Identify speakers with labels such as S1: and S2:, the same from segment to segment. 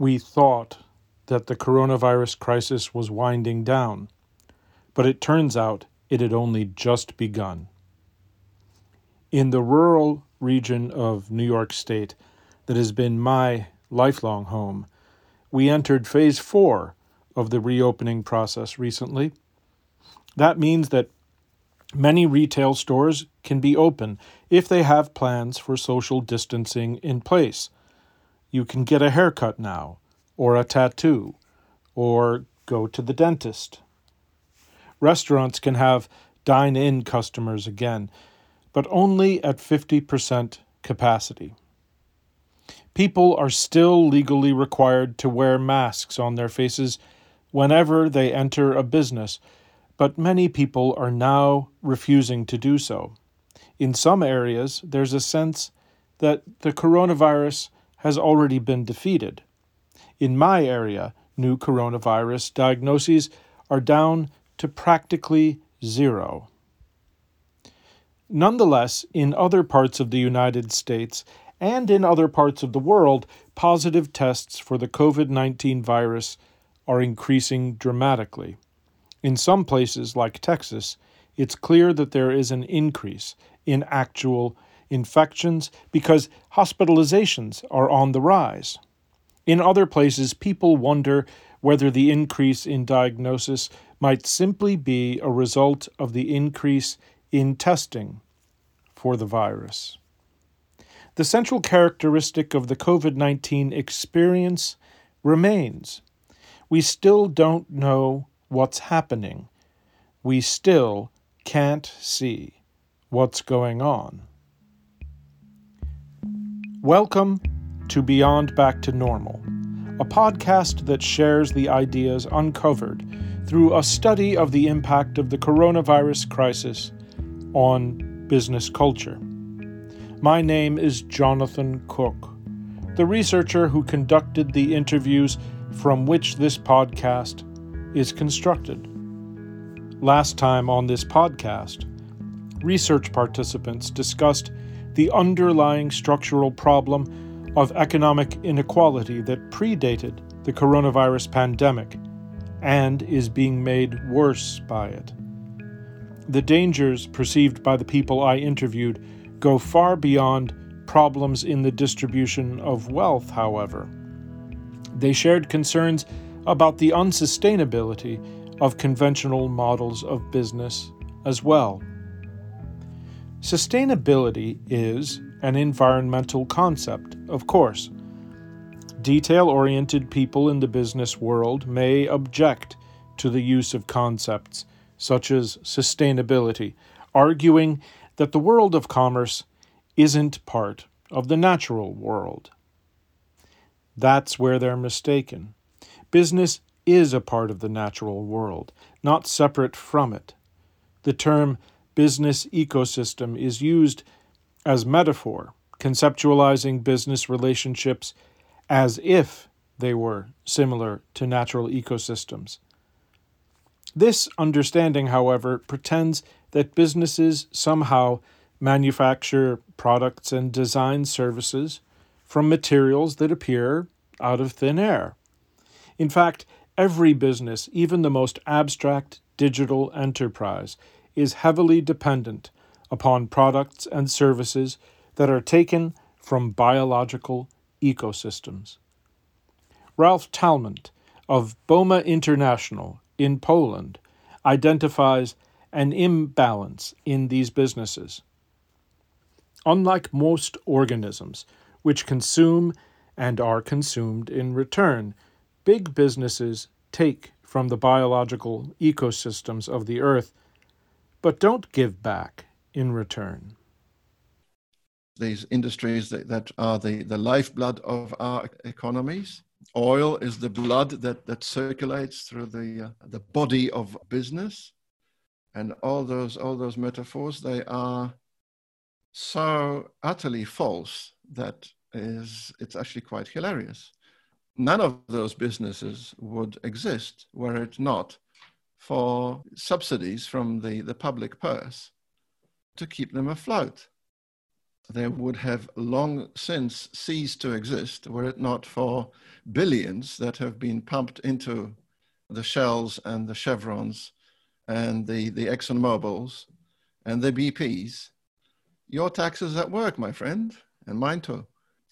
S1: We thought that the coronavirus crisis was winding down, but it turns out it had only just begun. In the rural region of New York State that has been my lifelong home, we entered phase four of the reopening process recently. That means that many retail stores can be open if they have plans for social distancing in place. You can get a haircut now, or a tattoo, or go to the dentist. Restaurants can have dine in customers again, but only at 50% capacity. People are still legally required to wear masks on their faces whenever they enter a business, but many people are now refusing to do so. In some areas, there's a sense that the coronavirus has already been defeated. In my area, new coronavirus diagnoses are down to practically zero. Nonetheless, in other parts of the United States and in other parts of the world, positive tests for the COVID 19 virus are increasing dramatically. In some places, like Texas, it's clear that there is an increase in actual infections because hospitalizations are on the rise. In other places, people wonder whether the increase in diagnosis might simply be a result of the increase in testing for the virus. The central characteristic of the COVID 19 experience remains. We still don't know what's happening. We still can't see what's going on. Welcome to Beyond Back to Normal, a podcast that shares the ideas uncovered through a study of the impact of the coronavirus crisis on business culture. My name is Jonathan Cook, the researcher who conducted the interviews from which this podcast is constructed. Last time on this podcast, research participants discussed the underlying structural problem of economic inequality that predated the coronavirus pandemic and is being made worse by it. The dangers perceived by the people I interviewed go far beyond problems in the distribution of wealth, however. They shared concerns about the unsustainability of conventional models of business as well. Sustainability is an environmental concept, of course. Detail oriented people in the business world may object to the use of concepts such as sustainability, arguing that the world of commerce isn't part of the natural world. That's where they're mistaken. Business is a part of the natural world, not separate from it. The term business ecosystem is used as metaphor, conceptualizing business relationships as if they were similar to natural ecosystems. This understanding, however, pretends that businesses somehow manufacture products and design services from materials that appear out of thin air. In fact, every business, even the most abstract digital enterprise, is heavily dependent upon products and services that are taken from biological ecosystems. Ralph Talmont of Boma International in Poland identifies an imbalance in these businesses. Unlike most organisms, which consume and are consumed in return, big businesses take from the biological ecosystems of the earth, but don't give back in return.
S2: These industries that, that are the, the lifeblood of our economies. Oil is the blood that, that circulates through the, uh, the body of business. And all those, all those metaphors, they are so utterly false that is, it's actually quite hilarious none of those businesses would exist were it not for subsidies from the, the public purse to keep them afloat. they would have long since ceased to exist were it not for billions that have been pumped into the Shells and the Chevrons and the, the Exxon Mobils and the BPs. Your taxes at work, my friend, and mine too.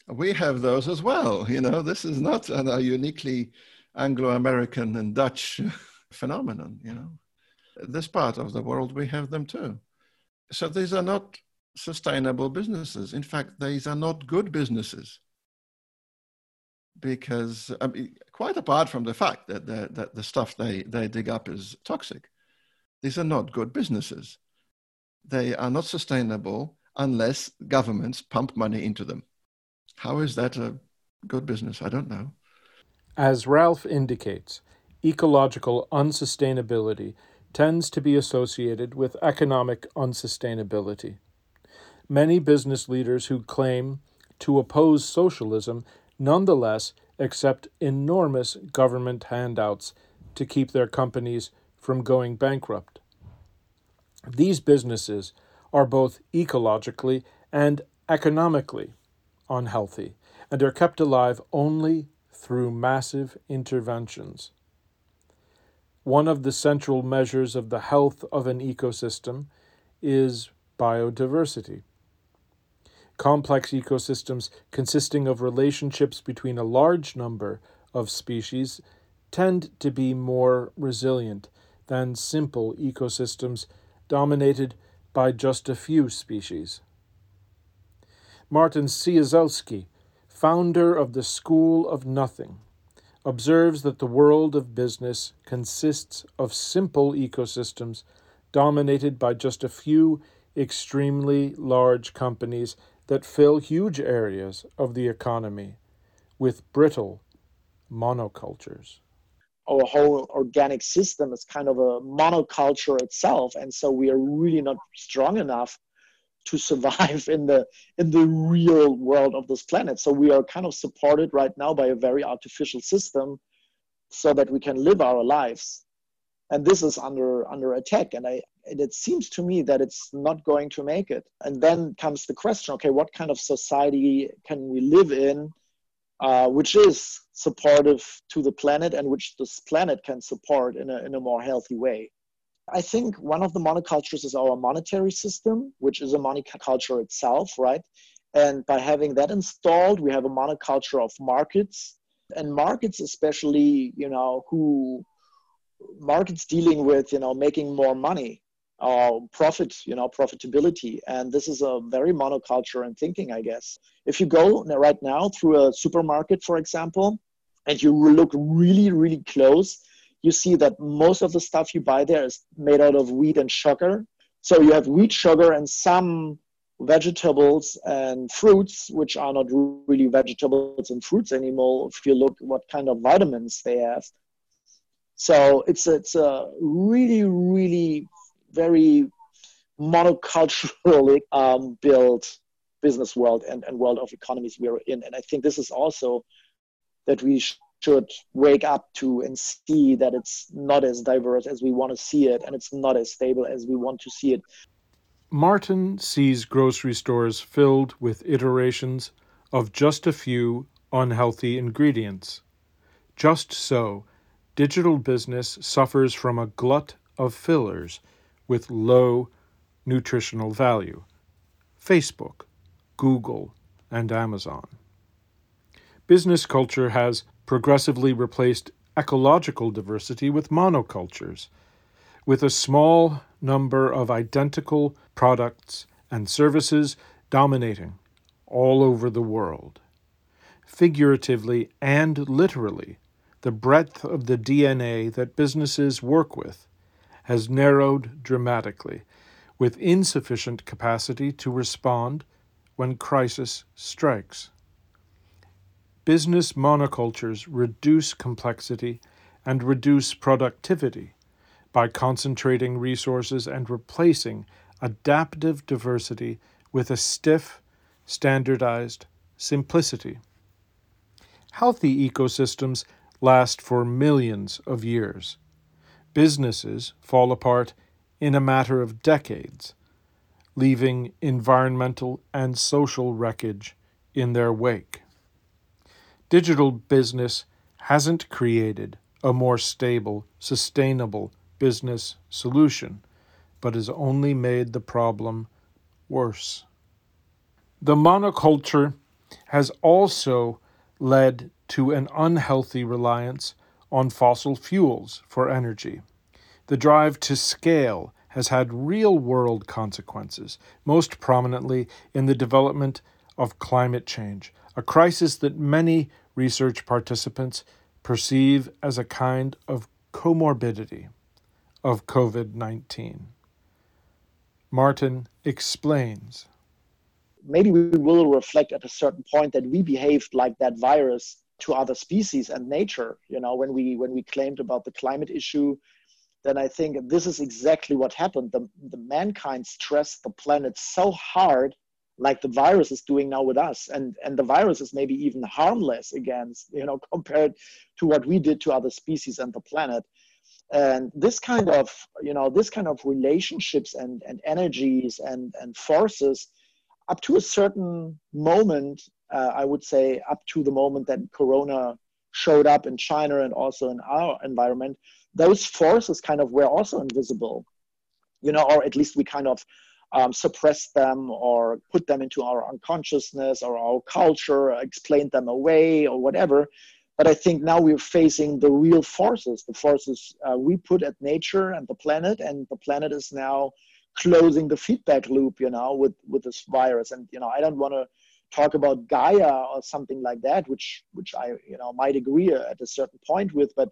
S2: We have those as well. You know, this is not a uniquely Anglo American and Dutch phenomenon, you know. This part of the world, we have them too. So these are not sustainable businesses. In fact, these are not good businesses. Because, I mean, quite apart from the fact that the, that the stuff they, they dig up is toxic, these are not good businesses. They are not sustainable unless governments pump money into them. How is that a good business? I don't know.
S1: As Ralph indicates, ecological unsustainability tends to be associated with economic unsustainability. Many business leaders who claim to oppose socialism nonetheless accept enormous government handouts to keep their companies from going bankrupt. These businesses are both ecologically and economically unhealthy and are kept alive only through massive interventions. One of the central measures of the health of an ecosystem is biodiversity. Complex ecosystems consisting of relationships between a large number of species tend to be more resilient than simple ecosystems dominated by just a few species. Martin Cieślowski, founder of the School of Nothing, observes that the world of business consists of simple ecosystems dominated by just a few extremely large companies that fill huge areas of the economy with brittle monocultures.
S3: Oh, Our whole organic system is kind of a monoculture itself, and so we are really not strong enough to survive in the in the real world of this planet. So we are kind of supported right now by a very artificial system, so that we can live our lives, and this is under under attack. And I and it seems to me that it's not going to make it. And then comes the question okay, what kind of society can we live in, uh, which is supportive to the planet and which this planet can support in a, in a more healthy way? I think one of the monocultures is our monetary system, which is a monoculture itself, right? And by having that installed, we have a monoculture of markets and markets, especially, you know, who markets dealing with, you know, making more money uh, profit, you know, profitability. And this is a very monoculture in thinking, I guess. If you go right now through a supermarket, for example, and you look really, really close, you see that most of the stuff you buy there is made out of wheat and sugar. So you have wheat, sugar, and some vegetables and fruits, which are not really vegetables and fruits anymore. If you look what kind of vitamins they have, so it's it's a really really very monoculturally um, built business world and, and world of economies we're in. And I think this is also that we should wake up to and see that it's not as diverse as we want to see it and it's not as stable as we want to see it.
S1: Martin sees grocery stores filled with iterations of just a few unhealthy ingredients. Just so, digital business suffers from a glut of fillers with low nutritional value Facebook, Google, and Amazon. Business culture has progressively replaced ecological diversity with monocultures, with a small number of identical products and services dominating all over the world. Figuratively and literally, the breadth of the DNA that businesses work with has narrowed dramatically, with insufficient capacity to respond when crisis strikes. Business monocultures reduce complexity and reduce productivity by concentrating resources and replacing adaptive diversity with a stiff, standardized simplicity. Healthy ecosystems last for millions of years businesses fall apart in a matter of decades, leaving environmental and social wreckage in their wake. Digital business hasn't created a more stable, sustainable business solution, but has only made the problem worse. The monoculture has also led to an unhealthy reliance on fossil fuels for energy. The drive to scale has had real world consequences, most prominently in the development of climate change, a crisis that many research participants perceive as a kind of comorbidity of COVID 19. Martin explains.
S3: Maybe we will reflect at a certain point that we behaved like that virus to other species and nature. You know, when we when we claimed about the climate issue, then I think this is exactly what happened. The, the mankind stressed the planet so hard, like the virus is doing now with us, and and the virus is maybe even harmless against you know compared to what we did to other species and the planet. And this kind of you know this kind of relationships and and energies and and forces up to a certain moment uh, i would say up to the moment that corona showed up in china and also in our environment those forces kind of were also invisible. You know or at least we kind of um, them or put them into our unconsciousness or our culture explained them away or whatever but I think now we're facing the real forces, the forces uh, we put at nature and the planet, and the planet is now closing the feedback loop, you know, with with this virus. And you know, I don't want to talk about Gaia or something like that, which which I you know might agree at a certain point with, but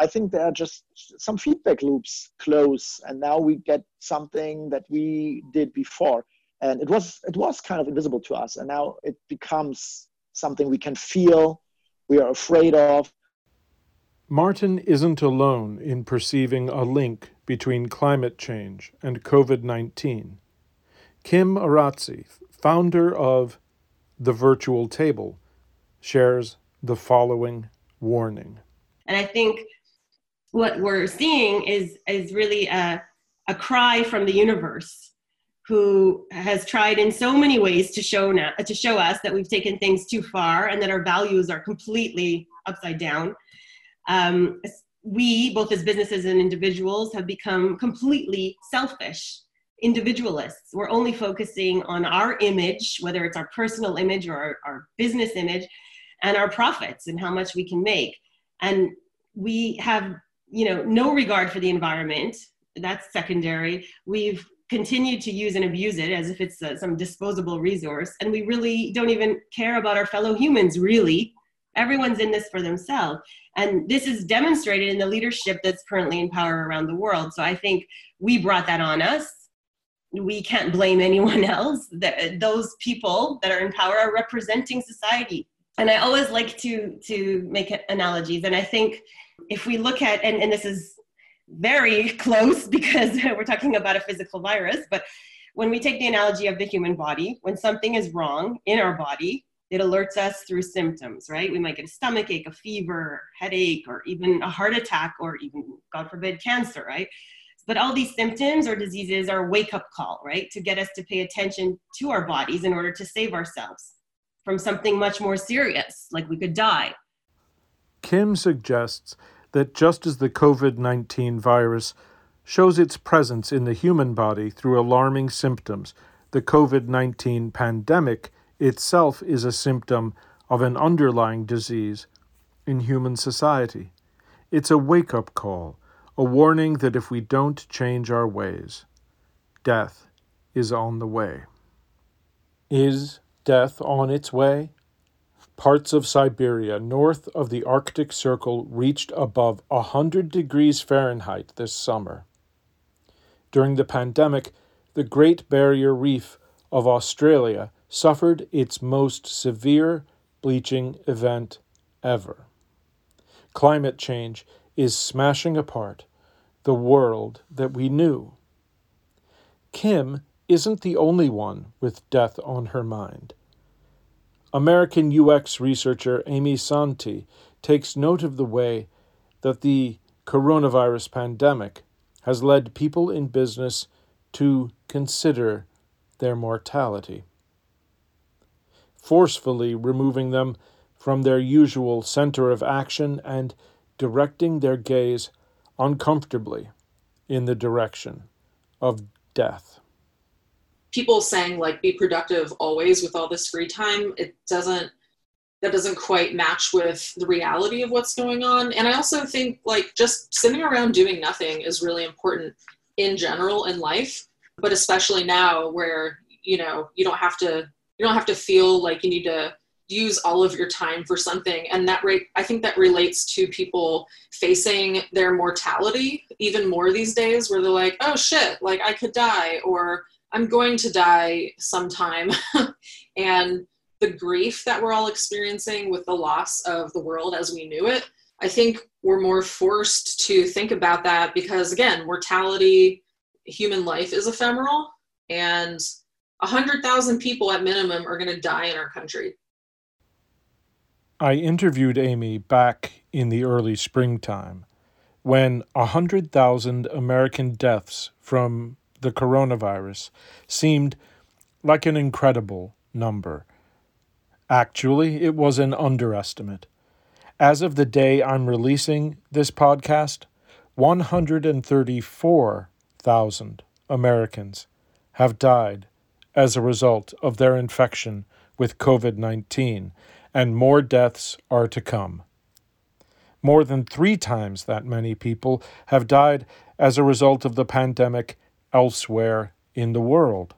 S3: I think there are just some feedback loops close, and now we get something that we did before, and it was it was kind of invisible to us, and now it becomes something we can feel we are afraid of.
S1: Martin isn't alone in perceiving a link between climate change and COVID 19. Kim Arazi, founder of The Virtual Table, shares the following warning.
S4: And I think what we're seeing is, is really a, a cry from the universe who has tried in so many ways to show now, to show us that we've taken things too far and that our values are completely upside down. Um, we, both as businesses and individuals, have become completely selfish individualists. We're only focusing on our image, whether it's our personal image or our, our business image, and our profits and how much we can make. And we have, you know, no regard for the environment. That's secondary. We've continued to use and abuse it as if it's uh, some disposable resource and we really don't even care about our fellow humans really. Everyone's in this for themselves. And this is demonstrated in the leadership that's currently in power around the world. So i think we brought that on us. We can't blame anyone else. Those people that are in power are representing society. And i always like to to make analogies. And i think if we look at and, and this is very close because we're talking about a physical virus. But when we take the analogy of the human body, when something is wrong in our body, it alerts us through symptoms, right? We might get a stomach ache, a fever, headache, or even a heart attack, or even, God forbid, cancer, right? But all these symptoms or diseases are a wake up call, right? To get us to pay attention to our bodies in order to save ourselves from something much more serious, like we could die.
S1: Kim suggests that just as the COVID 19 virus shows its presence in the human body through alarming symptoms, the COVID 19 pandemic itself is a symptom of an underlying disease in human society. It's a wake up call, a warning that if we don't change our ways, death is on the way. Is death on its way? Parts of Siberia north of the Arctic Circle reached above 100 degrees Fahrenheit this summer. During the pandemic, the Great Barrier Reef of Australia suffered its most severe bleaching event ever. Climate change is smashing apart the world that we knew. Kim isn't the only one with death on her mind. American UX researcher Amy Santi takes note of the way that the coronavirus pandemic has led people in business to consider their mortality, forcefully removing them from their usual center of action and directing their gaze uncomfortably in the direction of death.
S5: People saying, like, be productive always with all this free time, it doesn't that doesn't quite match with the reality of what's going on. And I also think like just sitting around doing nothing is really important in general in life, but especially now where, you know, you don't have to you don't have to feel like you need to use all of your time for something and that rate i think that relates to people facing their mortality even more these days where they're like oh shit like i could die or i'm going to die sometime and the grief that we're all experiencing with the loss of the world as we knew it, I think we're more forced to think about that because, again, mortality, human life is ephemeral, and 100,000 people at minimum are going to die in our country.
S1: I interviewed Amy back in the early springtime when 100,000 American deaths from the coronavirus seemed like an incredible number. Actually, it was an underestimate. As of the day I'm releasing this podcast, 134,000 Americans have died as a result of their infection with COVID 19, and more deaths are to come. More than three times that many people have died as a result of the pandemic elsewhere in the world.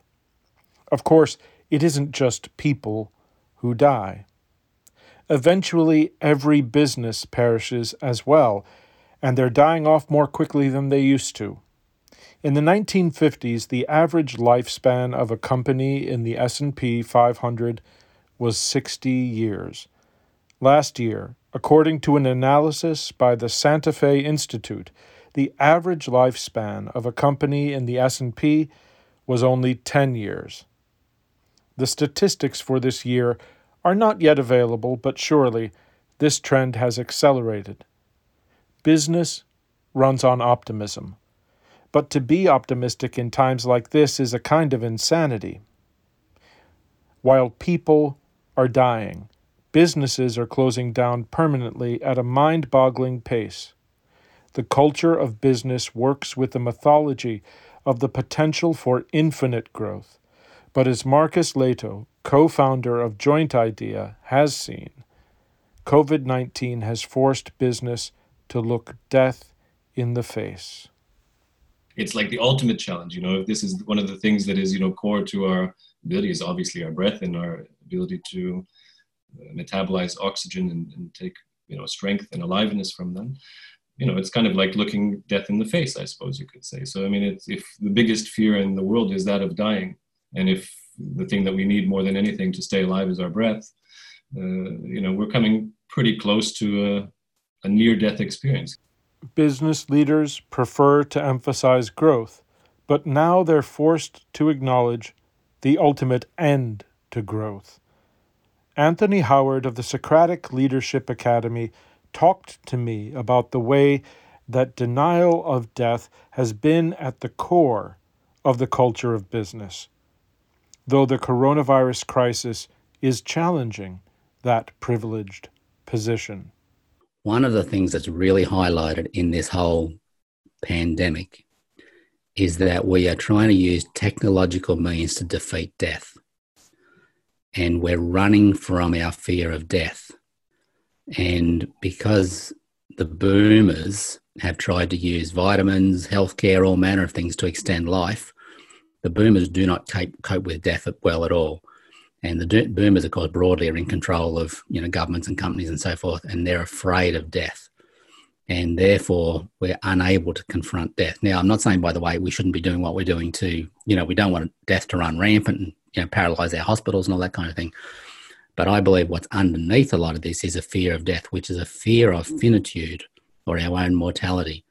S1: Of course, it isn't just people who die. Eventually, every business perishes as well, and they're dying off more quickly than they used to. In the 1950s, the average lifespan of a company in the S&P 500 was 60 years. Last year, according to an analysis by the Santa Fe Institute, the average lifespan of a company in the S&P was only 10 years. The statistics for this year are not yet available, but surely this trend has accelerated. Business runs on optimism. But to be optimistic in times like this is a kind of insanity. While people are dying, businesses are closing down permanently at a mind boggling pace. The culture of business works with the mythology of the potential for infinite growth. But as Marcus Lehto, co founder of Joint Idea, has seen, COVID 19 has forced business to look death in the face.
S6: It's like the ultimate challenge. You know, If this is one of the things that is, you know, core to our ability is obviously our breath and our ability to uh, metabolize oxygen and, and take, you know, strength and aliveness from them you know, it's kind of like looking death in the face, I suppose you could say. So, I mean, if the biggest fear in the world is that of dying, and if the thing that we need more than anything to stay alive is our breath, uh, you know, we're coming pretty close to a, a near death experience.
S1: Business leaders prefer to emphasize growth, but now they're forced to acknowledge the ultimate end to growth. Anthony Howard of the Socratic Leadership Academy talked to me about the way that denial of death has been at the core of the culture of business though the coronavirus crisis is challenging that privileged position.
S7: One of the things that's really highlighted in this whole pandemic is that we are trying to use technological means to defeat death. And we're running from our fear of death. And because the boomers have tried to use vitamins, healthcare, all manner of things to extend life, the boomers do not cope, cope with death well at all. And the boomers, of course, broadly are in control of you know governments and companies and so forth, and they're afraid of death, and therefore we're unable to confront death. Now, I'm not saying, by the way, we shouldn't be doing what we're doing to you know we don't want death to run rampant and you know paralyze our hospitals and all that kind of thing. But I believe what's underneath a lot of this is a fear of death, which is a fear of finitude or our own mortality.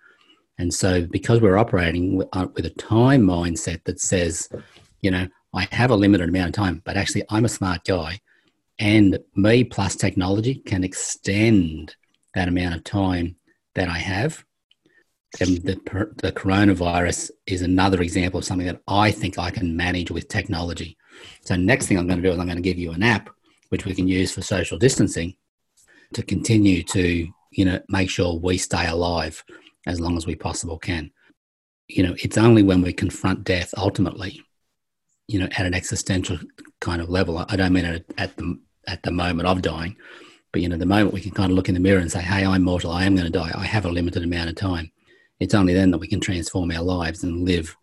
S7: And so, because we're operating uh, with a time mindset that says, you know, I have a limited amount of time, but actually I'm a smart guy, and me plus technology can extend that amount of time that I have. And the, the coronavirus is another example of something that I think I can manage with technology. So, next thing I'm going to do is I'm going to give you an app which we can use for social distancing to continue to, you know, make sure we stay alive as long as we possible can. You know, it's only when we confront death ultimately, you know, at an existential kind of level. I don't mean at, the at the moment of dying, but you know, the moment we can kind of look in the mirror and say, "Hey, I'm mortal. I am going to die. I have a limited amount of time." It's only then that we can transform our lives and live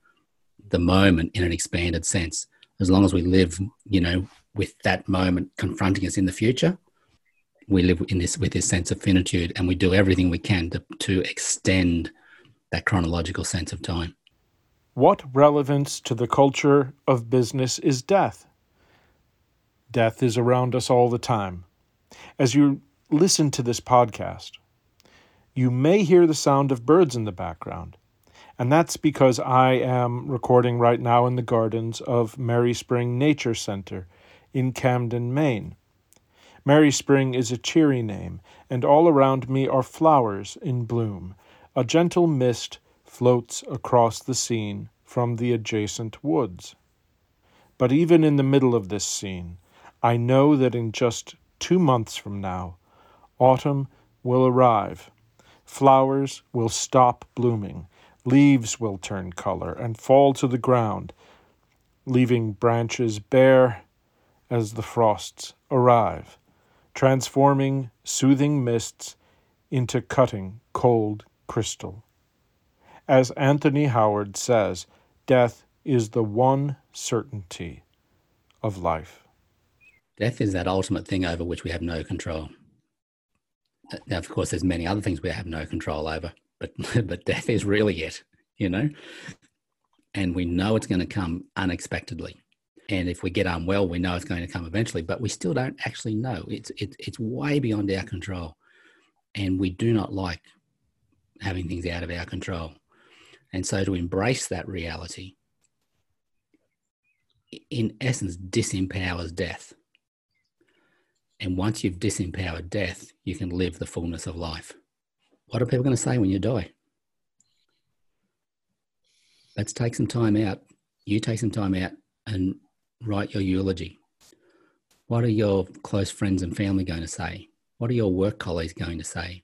S7: the moment in an expanded sense. As long as we live, you know, with that moment confronting us in the future, we live in this with this sense of finitude and we do everything we can to, to extend that chronological sense of time.
S1: What relevance to the culture of business is death? Death is around us all the time. As you listen to this podcast, you may hear the sound of birds in the background. And that's because I am recording right now in the gardens of Merry Spring Nature Center in Camden, Maine. Merry Spring is a cheery name, and all around me are flowers in bloom. A gentle mist floats across the scene from the adjacent woods. But even in the middle of this scene, I know that in just two months from now, autumn will arrive. Flowers will stop blooming, leaves will turn color and fall to the ground, leaving branches bare as the frosts arrive transforming soothing mists into cutting cold crystal. As Anthony Howard says, death is the one certainty of life.
S7: Death is that ultimate thing over which we have no control. Now, of course, there's many other things we have no control over, but but death is really it, you know. And we know it's going to come unexpectedly and if we get unwell, we know it's going to come eventually, but we still don't actually know. It's it's it's way beyond our control, and we do not like having things out of our control. And so, to embrace that reality, in essence, disempowers death. And once you've disempowered death, you can live the fullness of life. What are people going to say when you die? Let's take some time out. You take some time out and write your eulogy? What are your close friends and family going to say? What are your work colleagues going to say?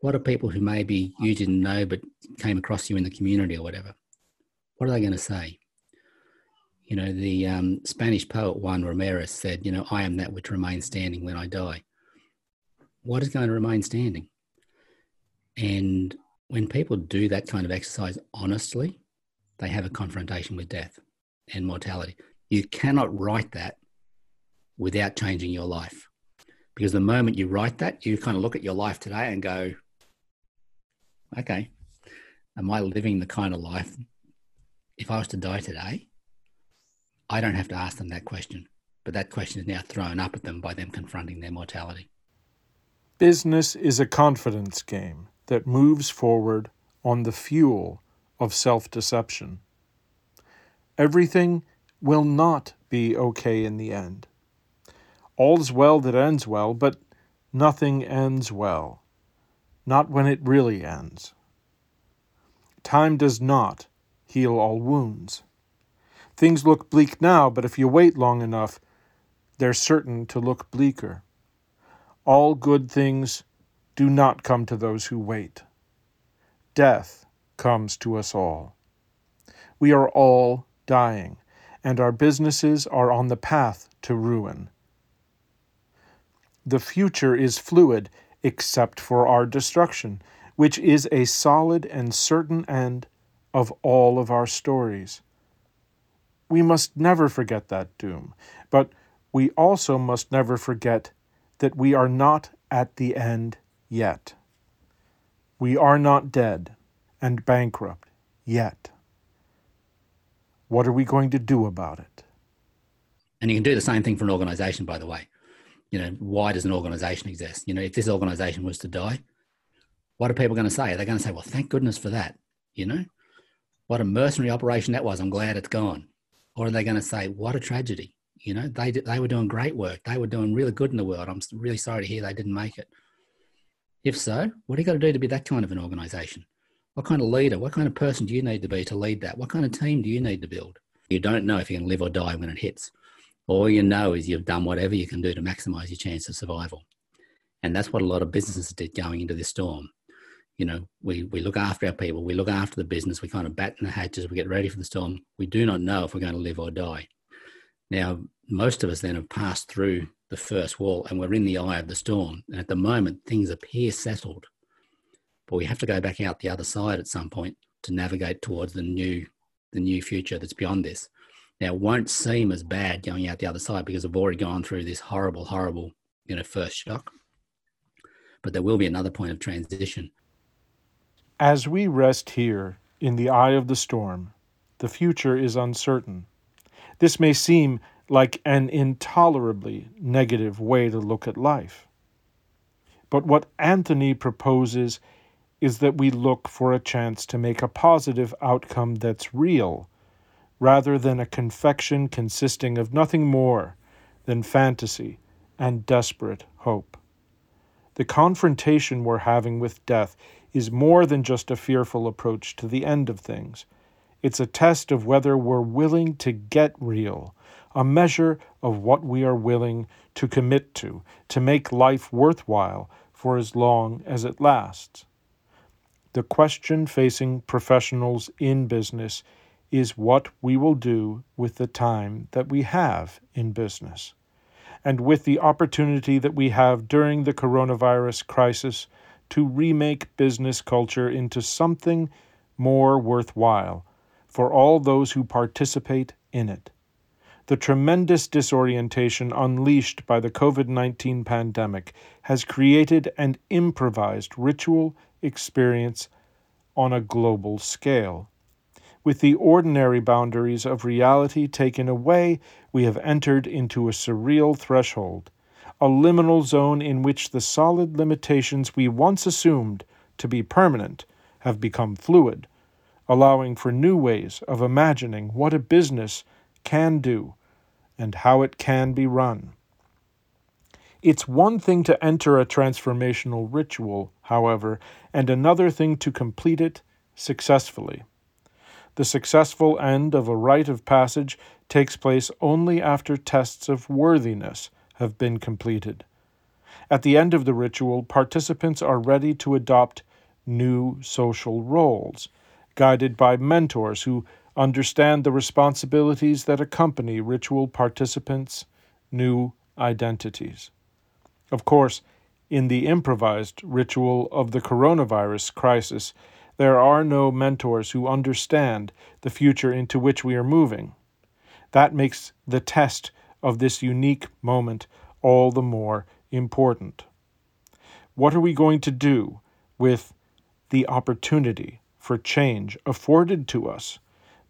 S7: What are people who maybe you didn't know but came across you in the community or whatever? What are they going to say? You know, the um, Spanish poet Juan Ramirez said, you know, I am that which remains standing when I die. What is going to remain standing? And when people do that kind of exercise honestly, they have a confrontation with death and mortality. You cannot write that without changing your life. Because the moment you write that, you kind of look at your life today and go, okay, am I living the kind of life? If I was to die today, I don't have to ask them that question. But that question is now thrown up at them by them confronting their mortality.
S1: Business is a confidence game that moves forward on the fuel of self deception. Everything will not be okay in the end. All's well that ends well, but nothing ends well. Not when it really ends. Time does not heal all wounds. Things look bleak now, but if you wait long enough, they're certain to look bleaker. All good things do not come to those who wait. Death comes to us all. We are all dying and our businesses are on the path to ruin. The future is fluid except for our destruction, which is a solid and certain end of all of our stories. We must never forget that doom, but we also must never forget that we are not at the end yet. We are not dead and bankrupt yet. What are we going to do about it?
S7: And you can do the same thing for an organization, by the way. You know, why does an organization exist? You know, if this organization was to die, what are people going to say? Are they going to say, well, thank goodness for that? You know, what a mercenary operation that was. I'm glad it's gone. Or are they going to say, what a tragedy? You know, they, they were doing great work. They were doing really good in the world. I'm really sorry to hear they didn't make it. If so, what are you got to do to be that kind of an organization? What kind of leader, what kind of person do you need to be to lead that? What kind of team do you need to build? You don't know if you can live or die when it hits. All you know is you've done whatever you can do to maximize your chance of survival. And that's what a lot of businesses did going into this storm. You know, we, we look after our people, we look after the business, we kind of batten the hatches, we get ready for the storm. We do not know if we're going to live or die. Now, most of us then have passed through the first wall and we're in the eye of the storm. And at the moment, things appear settled. But we have to go back out the other side at some point to navigate towards the new the new future that's beyond this. Now, it won't seem as bad going out the other side because I've already gone through this horrible, horrible, you know, first shock. But there will be another point of transition.
S1: As we rest here in the eye of the storm, the future is uncertain. This may seem like an intolerably negative way to look at life. But what Anthony proposes is that we look for a chance to make a positive outcome that's real, rather than a confection consisting of nothing more than fantasy and desperate hope. The confrontation we're having with death is more than just a fearful approach to the end of things. It's a test of whether we're willing to get real, a measure of what we are willing to commit to, to make life worthwhile for as long as it lasts. The question facing professionals in business is what we will do with the time that we have in business. And with the opportunity that we have during the coronavirus crisis to remake business culture into something more worthwhile for all those who participate in it. The tremendous disorientation unleashed by the COVID 19 pandemic has created an improvised ritual experience on a global scale. With the ordinary boundaries of reality taken away, we have entered into a surreal threshold a liminal zone in which the solid limitations we once assumed to be permanent have become fluid, allowing for new ways of imagining what a business can do and how it can be run. It's one thing to enter a transformational ritual, however, and another thing to complete it successfully. The successful end of a rite of passage takes place only after tests of worthiness have been completed. At the end of the ritual, participants are ready to adopt new social roles, guided by mentors who understand the responsibilities that accompany ritual participants' new identities. Of course, in the improvised ritual of the coronavirus crisis, there are no mentors who understand the future into which we are moving. That makes the test of this unique moment all the more important. What are we going to do with the opportunity for change afforded to us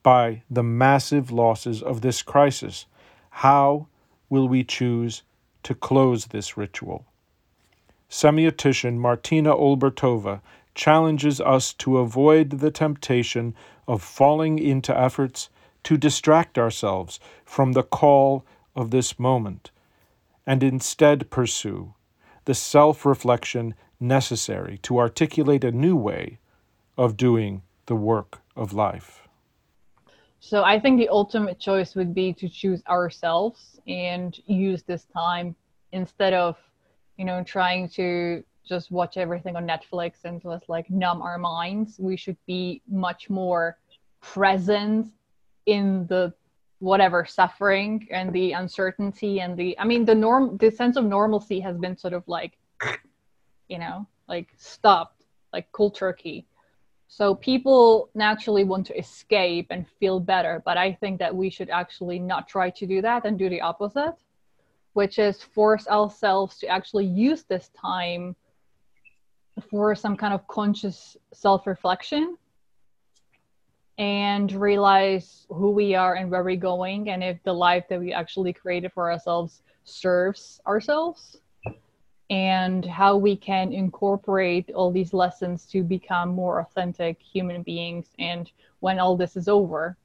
S1: by the massive losses of this crisis? How will we choose to close this ritual? Semiotician Martina Olbertova challenges us to avoid the temptation of falling into efforts to distract ourselves from the call of this moment, and instead pursue the self reflection necessary to articulate a new way of doing the work of life.
S8: So I think the ultimate choice would be to choose ourselves and use this time instead of, you know, trying to just watch everything on Netflix and just like numb our minds. We should be much more present in the whatever suffering and the uncertainty and the i mean the norm the sense of normalcy has been sort of like you know like stopped like cold turkey so people naturally want to escape and feel better but i think that we should actually not try to do that and do the opposite which is force ourselves to actually use this time for some kind of conscious self-reflection and realize who we are and where we're going and if the life that we actually created for ourselves serves ourselves and how we can incorporate all these lessons to become more authentic human beings and when all this is over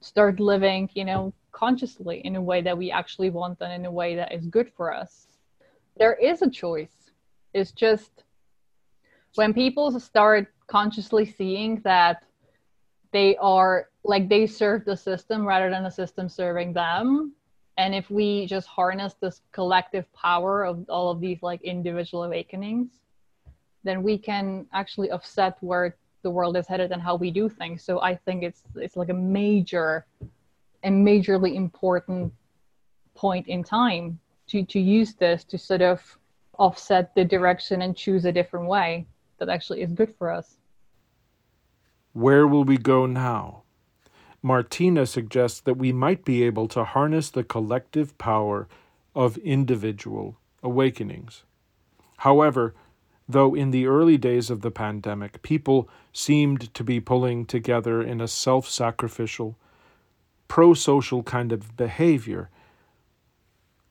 S8: start living you know consciously in a way that we actually want and in a way that is good for us. There is a choice. It's just when people start consciously seeing that they are like they serve the system rather than the system serving them and if we just harness this collective power of all of these like individual awakenings then we can actually offset where the world is headed and how we do things. So i think it's it's like a major a majorly important point in time to to use this to sort of offset the direction and choose a different way that actually is good for us.
S1: Where will we go now Martina suggests that we might be able to harness the collective power of individual awakenings. However, though in the early days of the pandemic, people seemed to be pulling together in a self sacrificial, pro social kind of behavior,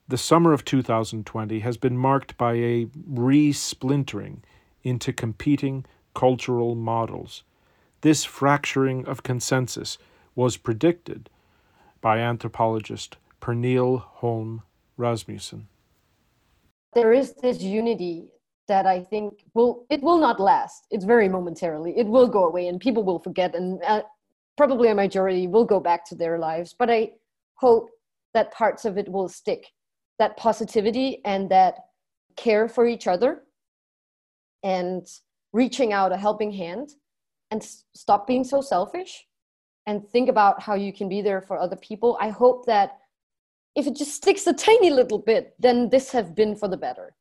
S1: the summer of 2020 has been marked by a re splintering into competing cultural models. This fracturing of consensus was predicted by anthropologist Pernille Holm Rasmussen.
S9: There is this unity that I think will it will not last. It's very momentarily. It will go away, and people will forget, and uh, probably a majority will go back to their lives. But I hope that parts of it will stick. That positivity and that care for each other, and reaching out a helping hand, and stop being so selfish and think about how you can be there for other people i hope that if it just sticks a tiny little bit then this has been for the better.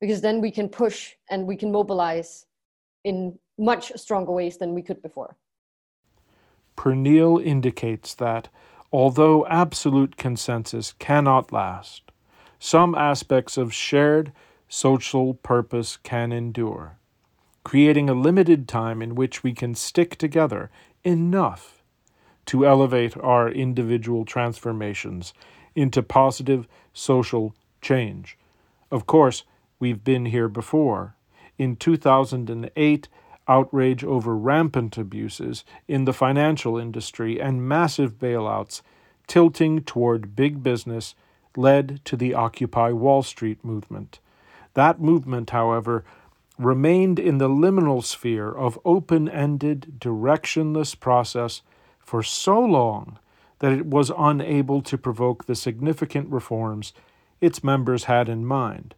S9: Because then we can push and we can mobilize in much stronger ways than we could before.
S1: Pernille indicates that although absolute consensus cannot last some aspects of shared social purpose can endure creating a limited time in which we can stick together enough to elevate our individual transformations into positive social change. Of course, we've been here before. In 2008, outrage over rampant abuses in the financial industry and massive bailouts tilting toward big business led to the Occupy Wall Street movement. That movement, however, remained in the liminal sphere of open ended, directionless process for so long that it was unable to provoke the significant reforms its members had in mind.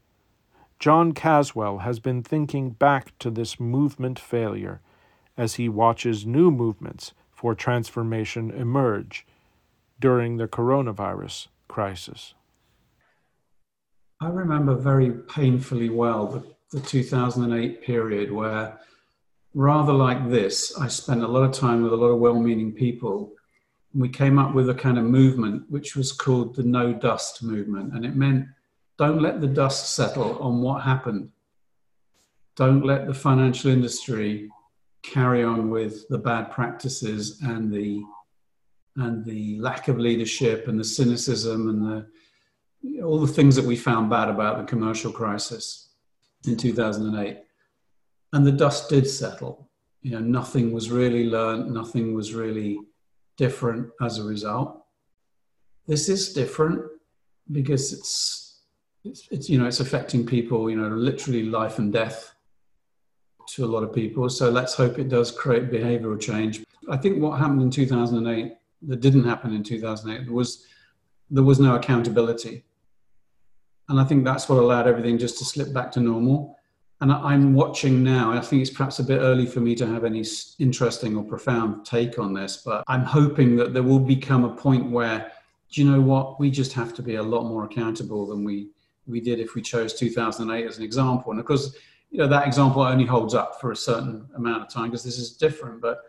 S1: John Caswell has been thinking back to this movement failure as he watches new movements for transformation emerge during the coronavirus crisis.
S10: I remember very painfully well the, the 2008 period where rather like this, I spent a lot of time with a lot of well meaning people. And we came up with a kind of movement which was called the No Dust movement. And it meant don't let the dust settle on what happened. Don't let the financial industry carry on with the bad practices and the and the lack of leadership and the cynicism and the all the things that we found bad about the commercial crisis in 2008 and the dust did settle. You know, nothing was really learned, nothing was really different as a result. This is different because it's, it's, it's you know it's affecting people you know literally life and death to a lot of people. So let's hope it does create behavioral change. I think what happened in 2008 that didn't happen in 2008 was there was no accountability. And I think that's what allowed everything just to slip back to normal and I'm watching now. I think it's perhaps a bit early for me to have any interesting or profound take on this, but I'm hoping that there will become a point where, do you know what? We just have to be a lot more accountable than we we did if we chose 2008 as an example. And of course, you know that example only holds up for a certain amount of time because this is different. But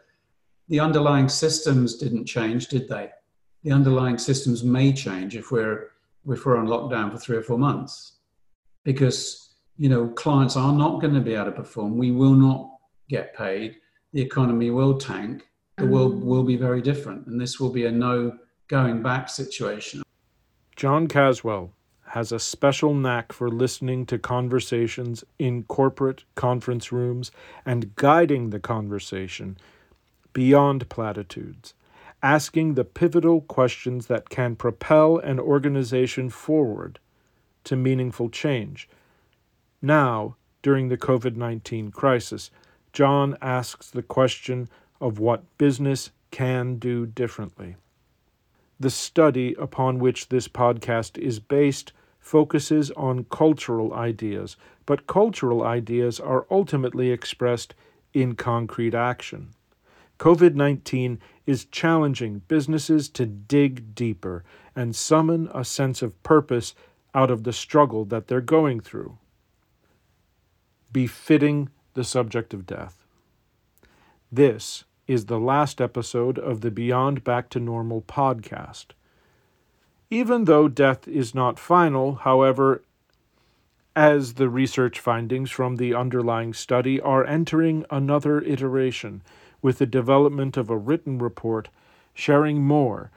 S10: the underlying systems didn't change, did they? The underlying systems may change if we're if we're on lockdown for three or four months, because you know, clients are not going to be able to perform. We will not get paid. The economy will tank. The world mm. will be very different. And this will be a no going back situation.
S1: John Caswell has a special knack for listening to conversations in corporate conference rooms and guiding the conversation beyond platitudes, asking the pivotal questions that can propel an organization forward to meaningful change now, during the COVID 19 crisis, John asks the question of what business can do differently. The study upon which this podcast is based focuses on cultural ideas, but cultural ideas are ultimately expressed in concrete action. COVID 19 is challenging businesses to dig deeper and summon a sense of purpose out of the struggle that they're going through, befitting the subject of death. This is the last episode of the Beyond Back to Normal podcast. Even though death is not final, however, as the research findings from the underlying study are entering another iteration with the development of a written report sharing more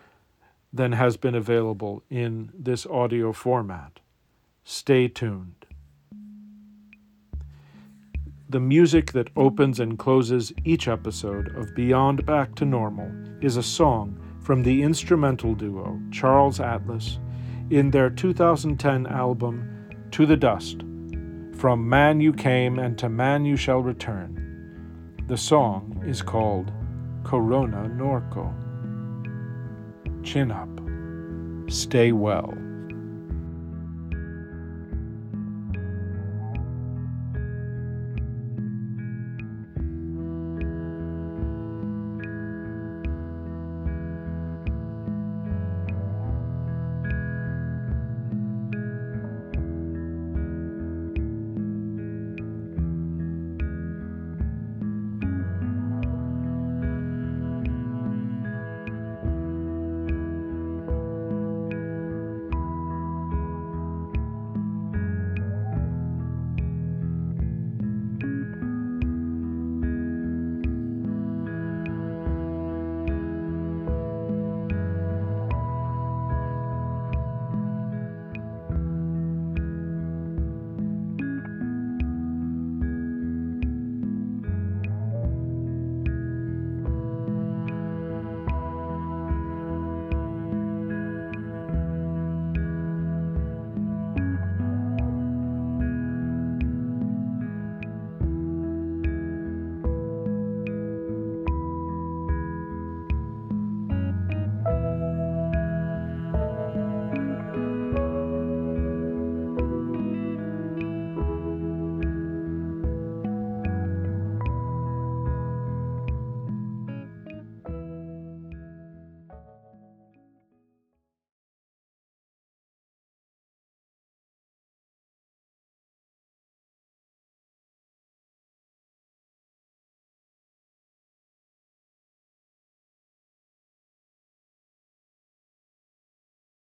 S1: than has been available in this audio format. Stay tuned. The music that opens and closes each episode of Beyond Back to Normal is a song from the instrumental duo Charles Atlas in their 2010 album To the Dust From Man You Came and to Man You Shall Return. The song is called Corona Norco. Chin up. Stay well.